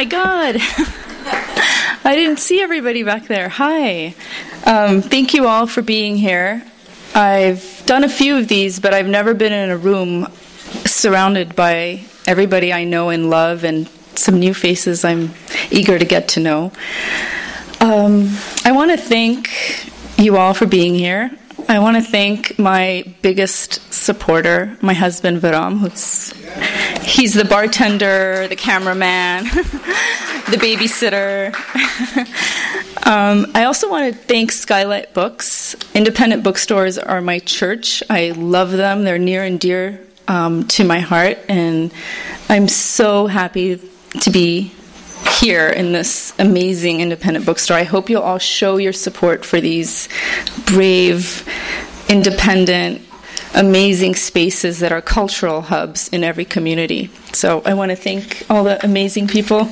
my God. I didn't see everybody back there. Hi. Um, thank you all for being here. I've done a few of these, but I've never been in a room surrounded by everybody I know and love and some new faces I'm eager to get to know. Um, I want to thank you all for being here. I want to thank my biggest supporter, my husband Viram, who's he's the bartender, the cameraman, the babysitter. um, I also want to thank Skylight Books. Independent bookstores are my church. I love them. They're near and dear um, to my heart, and I'm so happy to be here in this amazing independent bookstore. I hope you'll all show your support for these brave, independent, amazing spaces that are cultural hubs in every community. So I want to thank all the amazing people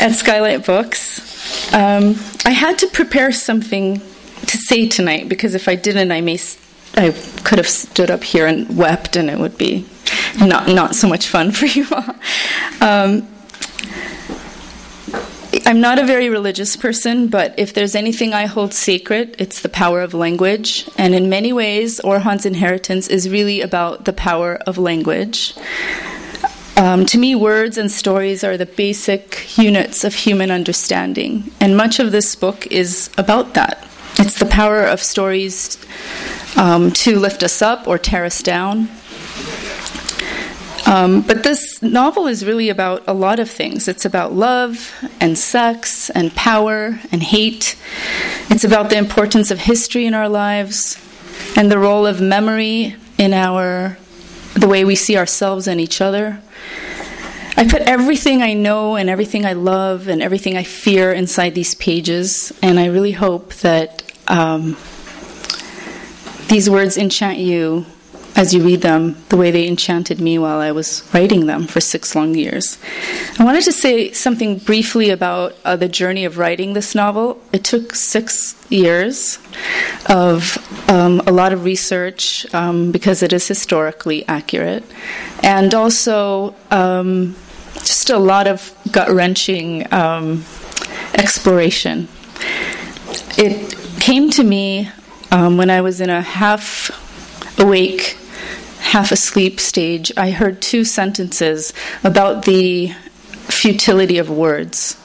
at Skylight Books. Um, I had to prepare something to say tonight because if I didn't, I may. I could have stood up here and wept, and it would be not not so much fun for you all. Um, I'm not a very religious person, but if there's anything I hold sacred, it's the power of language. And in many ways, Orhan's inheritance is really about the power of language. Um, to me, words and stories are the basic units of human understanding, and much of this book is about that. It's the power of stories um, to lift us up or tear us down, um, but this novel is really about a lot of things. It's about love and sex and power and hate. It's about the importance of history in our lives and the role of memory in our the way we see ourselves and each other. I put everything I know and everything I love and everything I fear inside these pages, and I really hope that um, these words enchant you as you read them the way they enchanted me while I was writing them for six long years. I wanted to say something briefly about uh, the journey of writing this novel. It took six years of um, a lot of research um, because it is historically accurate, and also um, just a lot of gut wrenching um, exploration. It came to me um, when I was in a half awake half asleep stage, I heard two sentences about the futility of words.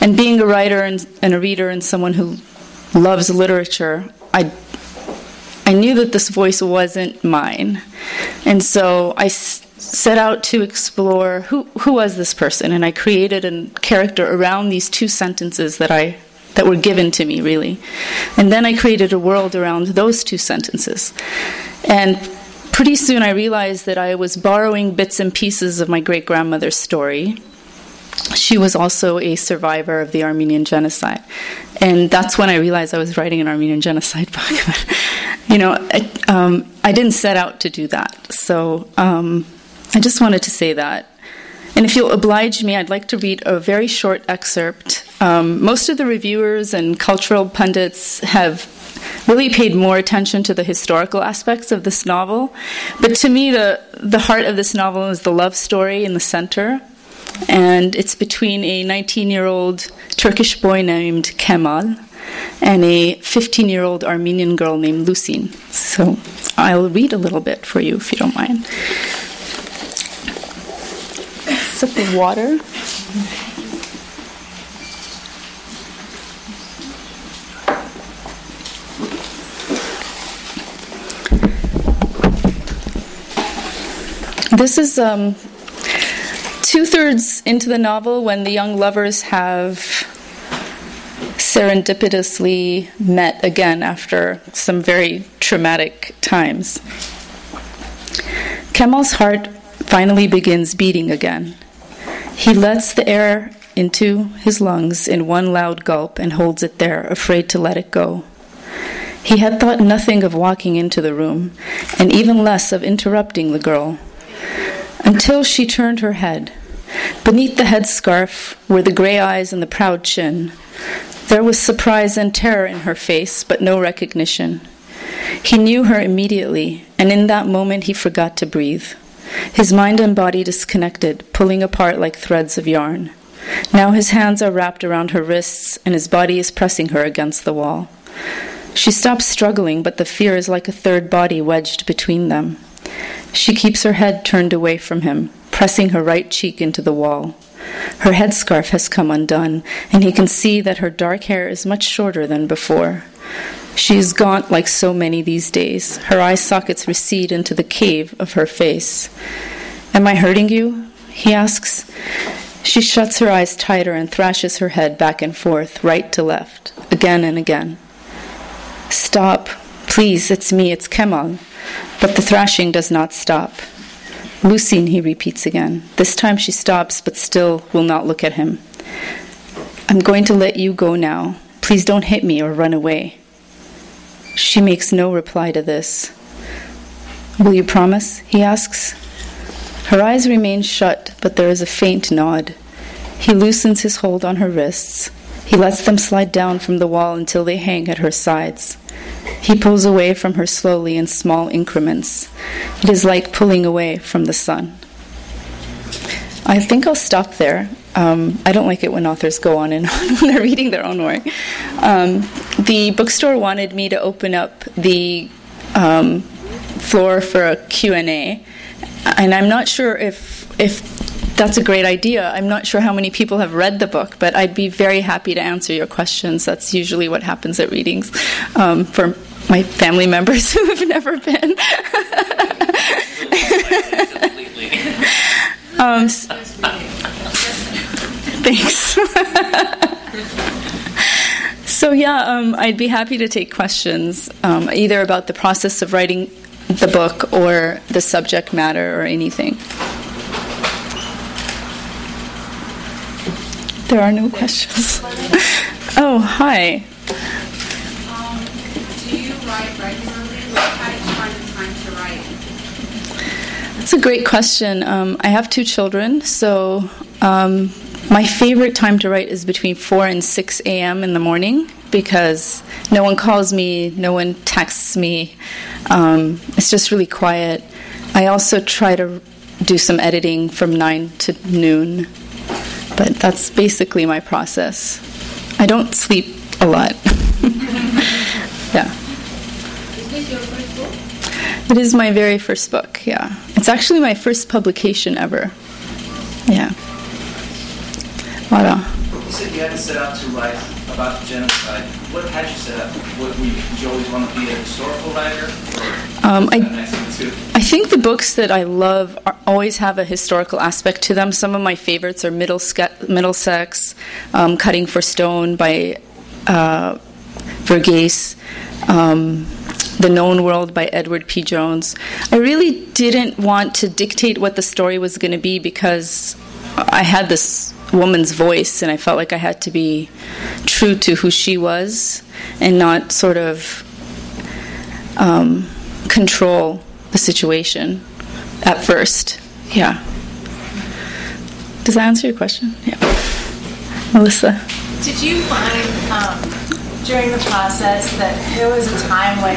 And being a writer and, and, a reader and someone who loves literature, I, I knew that this voice wasn't mine. And so I s- set out to explore who, who was this person, and I created a character around these two sentences that I that were given to me, really. And then I created a world around those two sentences. And pretty soon I realized that I was borrowing bits and pieces of my great grandmother's story. She was also a survivor of the Armenian genocide. And that's when I realized I was writing an Armenian genocide book. you know, I, um, I, didn't set out to do that. So um, I just wanted to say that. And if you'll oblige me, I'd like to read a very short excerpt. Um, most of the reviewers and cultural pundits have really paid more attention to the historical aspects of this novel. But to me, the, the heart of this novel is the love story in the center. And it's between a 19 year old Turkish boy named Kemal and a 15 year old Armenian girl named Lucine. So I'll read a little bit for you if you don't mind. Sip of water. This is um, two thirds into the novel when the young lovers have serendipitously met again after some very traumatic times. Kemal's heart finally begins beating again. He lets the air into his lungs in one loud gulp and holds it there, afraid to let it go. He had thought nothing of walking into the room, and even less of interrupting the girl, until she turned her head. Beneath the headscarf were the gray eyes and the proud chin. There was surprise and terror in her face, but no recognition. He knew her immediately, and in that moment he forgot to breathe. His mind and body disconnected, pulling apart like threads of yarn. Now his hands are wrapped around her wrists, and his body is pressing her against the wall. She stops struggling, but the fear is like a third body wedged between them. She keeps her head turned away from him, pressing her right cheek into the wall. Her headscarf has come undone, and he can see that her dark hair is much shorter than before. She is gaunt like so many these days. Her eye sockets recede into the cave of her face. Am I hurting you? he asks. She shuts her eyes tighter and thrashes her head back and forth, right to left, again and again. Stop, please, it's me, it's Kemal. But the thrashing does not stop. Lucine, he repeats again. This time she stops, but still will not look at him. I'm going to let you go now. Please don't hit me or run away. She makes no reply to this. Will you promise? he asks. Her eyes remain shut, but there is a faint nod. He loosens his hold on her wrists. He lets them slide down from the wall until they hang at her sides. He pulls away from her slowly in small increments. It is like pulling away from the sun. I think I'll stop there. Um, I don't like it when authors go on and on when they're reading their own work. Um, the bookstore wanted me to open up the um, floor for a Q&A, and I'm not sure if if that's a great idea. I'm not sure how many people have read the book, but I'd be very happy to answer your questions. That's usually what happens at readings um, for my family members who have never been. um, thanks. so, yeah, um, I'd be happy to take questions um, either about the process of writing the book or the subject matter or anything. There are no questions. oh, hi. Do you write regularly? How do you find the time to write? That's a great question. Um, I have two children, so um, my favorite time to write is between 4 and 6 a.m. in the morning because no one calls me, no one texts me. Um, it's just really quiet. I also try to do some editing from 9 to noon but that's basically my process. I don't sleep a lot. yeah. Is this your first book? It is my very first book, yeah. It's actually my first publication ever. Yeah. Voilà. You said you had to set out to write about genocide. What had you set out? What, you, did you always want to be a historical writer? Um, I- that next thing too? I think the books that I love are, always have a historical aspect to them. Some of my favorites are Middlesex, Middlesex um, Cutting for Stone by uh, Verghese, um, The Known World by Edward P. Jones. I really didn't want to dictate what the story was going to be because I had this woman's voice and I felt like I had to be true to who she was and not sort of um, control the situation at first. Yeah. Does that answer your question? Yeah. Melissa. Did you find um, during the process that there was a time when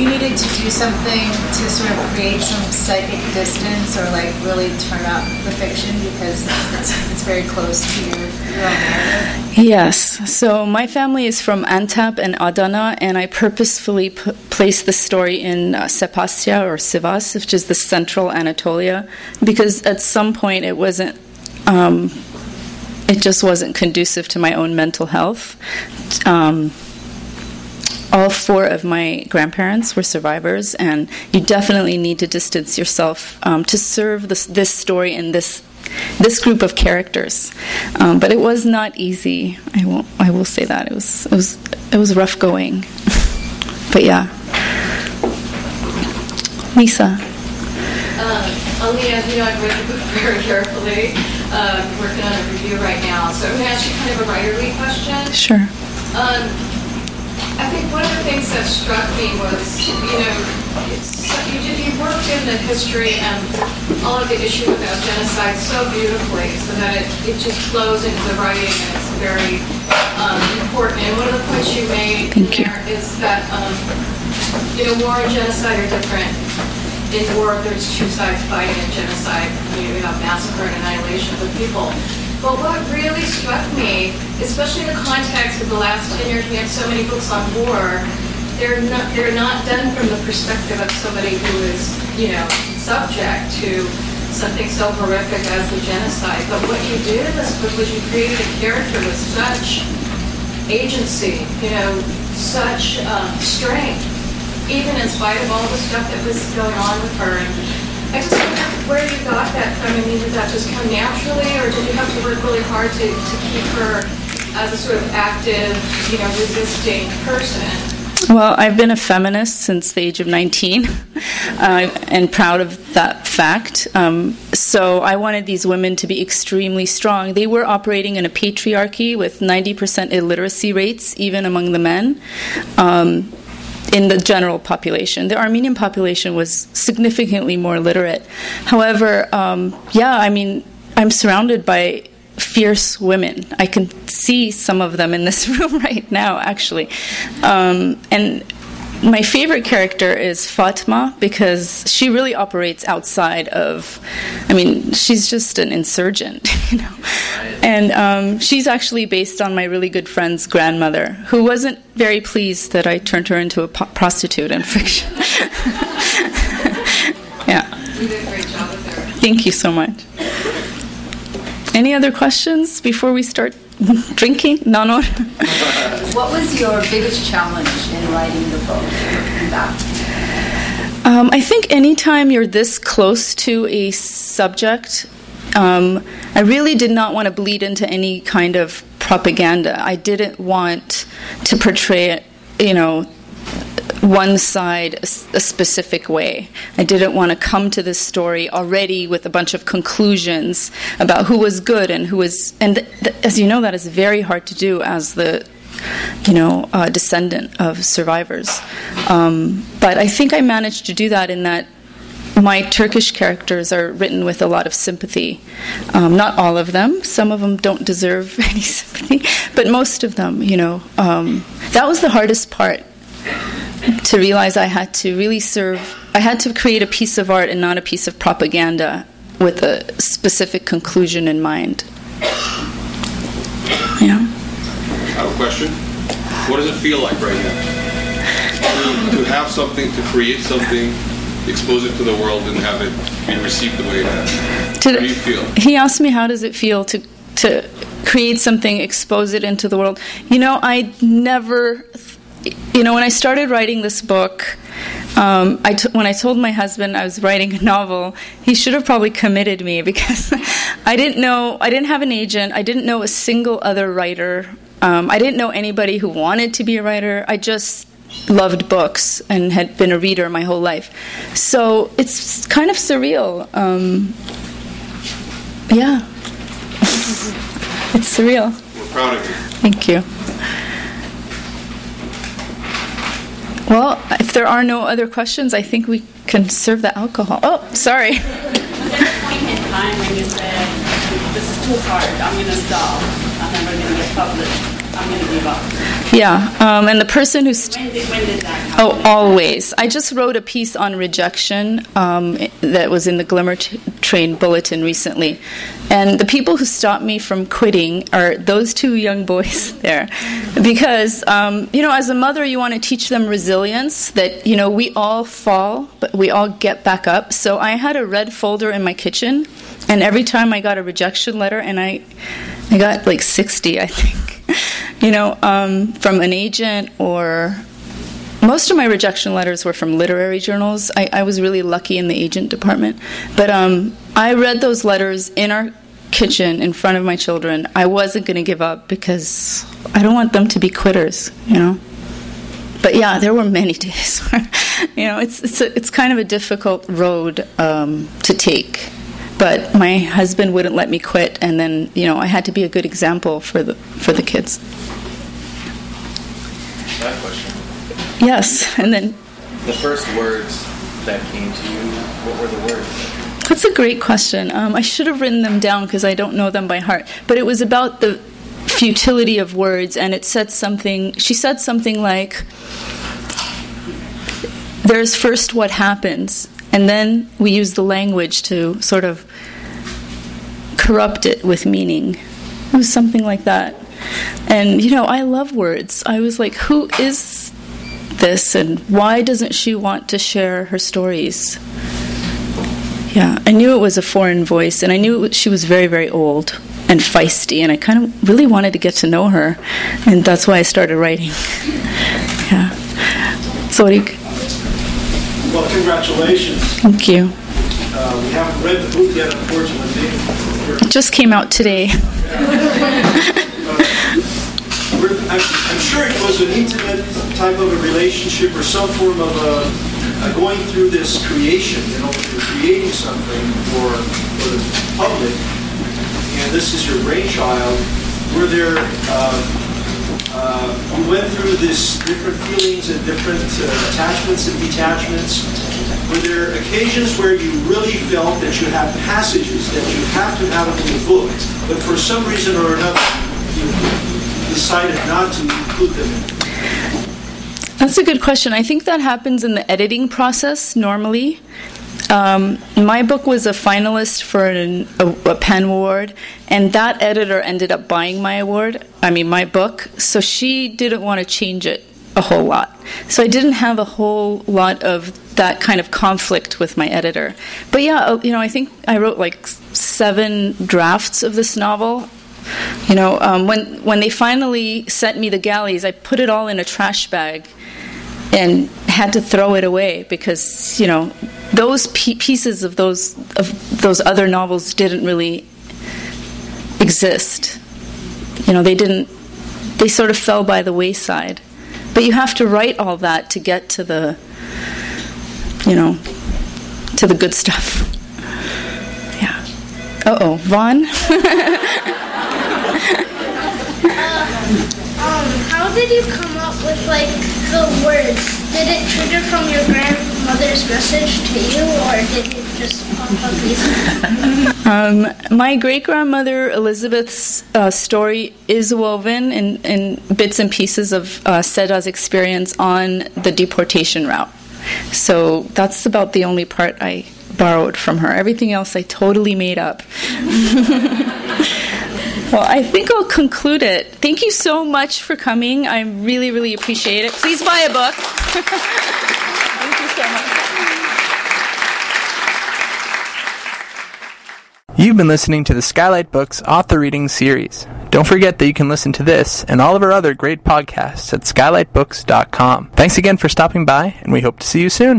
you needed to do something to sort of create some psychic distance or like really turn up the fiction because it's, it's very close to your? Yes. So my family is from Antap and Adana, and I purposefully p- placed the story in uh, or Sivas, which is the central Anatolia, because at some point it wasn't. Um, it just wasn't conducive to my own mental health. Um, all four of my grandparents were survivors, and you definitely need to distance yourself um, to serve this, this story and this this group of characters. Um, but it was not easy. I won't. I will say that it was. It was. It was rough going. but yeah. Lisa. Um, only as you know, I've read the book very carefully. uh, working on a review right now. So I'm going to ask you kind of a writerly question. Sure. Um, I think one of the things that struck me was, you know, you did you worked in the history and all of the issues about genocide so beautifully, so that it, it just flows into the writing and it's very um, important. And one of the points you made Thank you. there is that, um, you know, war and genocide are different. In war, there's two sides fighting in genocide. You have massacre and annihilation of the people. But what really struck me, especially in the context of the last 10 years, we have so many books on war, they're not, they're not done from the perspective of somebody who is, you know, subject to something so horrific as the genocide. But what you did in this book was you created a character with such agency, you know, such um, strength, even in spite of all the stuff that was going on with her. And I just wonder where you got that from. I mean, did that just come naturally, or did you have to work really hard to, to keep her as a sort of active, you know, resisting person? Well, I've been a feminist since the age of 19 uh, and proud of that fact. Um, so I wanted these women to be extremely strong. They were operating in a patriarchy with 90% illiteracy rates, even among the men. Um, in the general population. The Armenian population was significantly more literate. However, um, yeah, I mean, I'm surrounded by fierce women. I can see some of them in this room right now, actually. Um, and my favorite character is Fatma because she really operates outside of. I mean, she's just an insurgent, you know. And um, she's actually based on my really good friend's grandmother, who wasn't very pleased that I turned her into a po- prostitute in fiction. yeah. You did a great job with her. Thank you so much. Any other questions before we start drinking? Nanor? What was your biggest challenge in writing the book? Um, I think anytime you're this close to a subject, um, I really did not want to bleed into any kind of propaganda. I didn't want to portray, you know, one side a, specific way. I didn't want to come to this story already with a bunch of conclusions about who was good and who was. And th- th- as you know, that is very hard to do as the you know, uh, descendant of survivors. Um, but I think I managed to do that in that my Turkish characters are written with a lot of sympathy. Um, not all of them. Some of them don't deserve any sympathy, but most of them, you know. Um, that was the hardest part to realize I had to really serve, I had to create a piece of art and not a piece of propaganda with a specific conclusion in mind. Yeah. I have a question. What does it feel like right now? To, to have something, to create something, expose it to the world, and have it be received the way it has. To- How do you feel? He asked me, "How does it feel to to create something, expose it into the world?" You know, I never, you know, when I started writing this book, um, I t- when I told my husband I was writing a novel, he should have probably committed me because I didn't know, I didn't have an agent, I didn't know a single other writer, um, I didn't know anybody who wanted to be a writer. I just loved books and had been a reader my whole life. So it's kind of surreal. Um, yeah. it's surreal. We're proud of you. Thank you. Well, if there are no other questions, I think we can serve the alcohol. Oh, sorry. Was there a point in time when you said, this is too hard, I'm going to stop, I'm never going to get published, I'm going to give up? Yeah, um, and the person who. St-? Oh, always. I just wrote a piece on rejection um, that was in the Glimmer t- Train Bulletin recently. And the people who stopped me from quitting are those two young boys there. Because, um, you know, as a mother, you want to teach them resilience that, you know, we all fall, but we all get back up. So I had a red folder in my kitchen, and every time I got a rejection letter, and I, I got like 60, I think, you know, um, from an agent or most of my rejection letters were from literary journals. I, I was really lucky in the agent department. But um, I read those letters in our kitchen in front of my children. I wasn't going to give up because I don't want them to be quitters, you know? But yeah, there were many days where, you know, it's, it's, a, it's kind of a difficult road um, to take but my husband wouldn't let me quit, and then you know I had to be a good example for the for the kids. That question. Yes, and then The first words that came to you, what were the words? That's a great question. Um, I should have written them down because I don't know them by heart. But it was about the futility of words, and it said something. She said something like, "There's first what happens, and then we use the language to sort of corrupt it with meaning." It was something like that. And you know, I love words. I was like, "Who is this, and why doesn't she want to share her stories?" Yeah, I knew it was a foreign voice, and I knew she was very, very old and feisty, and I kind of really wanted to get to know her, and that's why I started writing. yeah. Sorik. Well, congratulations. Thank you. Uh, we haven't read the book yet, unfortunately. It just came out today. We're, I'm, I'm sure it was an intimate type of a relationship or some form of a, a going through this creation, you know, you're creating something for, for the public, and this is your brainchild. Were there, uh, uh, you went through this different feelings and different uh, attachments and detachments. Were there occasions where you really felt that you have passages that you have to have in the book, but for some reason or another, you decided not to include them That's a good question. I think that happens in the editing process normally. Um, my book was a finalist for an, a, a PEN award, and that editor ended up buying my award. I mean, my book. So she didn't want to change it a whole lot. So I didn't have a whole lot of that kind of conflict with my editor. But yeah, uh, you know, I think I wrote like seven drafts of this novel. You know, um, when when they finally sent me the galleys, I put it all in a trash bag and had to throw it away because you know those pieces of those of those other novels didn't really exist. You know, they didn't. They sort of fell by the wayside. But you have to write all that to get to the, you know, to the good stuff. Yeah. Uh oh, Vaughn. How did you come up with like the words? Did it trigger from your grandmother's message to you, or did it just pop up easily? Um, my great grandmother Elizabeth's uh, story is woven in, in bits and pieces of uh, Seda's experience on the deportation route. So that's about the only part I borrowed from her. Everything else I totally made up. well, I think I'll conclude it. Thank you so much for coming. I really, really appreciate it. Please buy a book. Thank you so much. You've been listening to the Skylight Books author reading series. Don't forget that you can listen to this and all of our other great podcasts at skylightbooks.com. Thanks again for stopping by, and we hope to see you soon.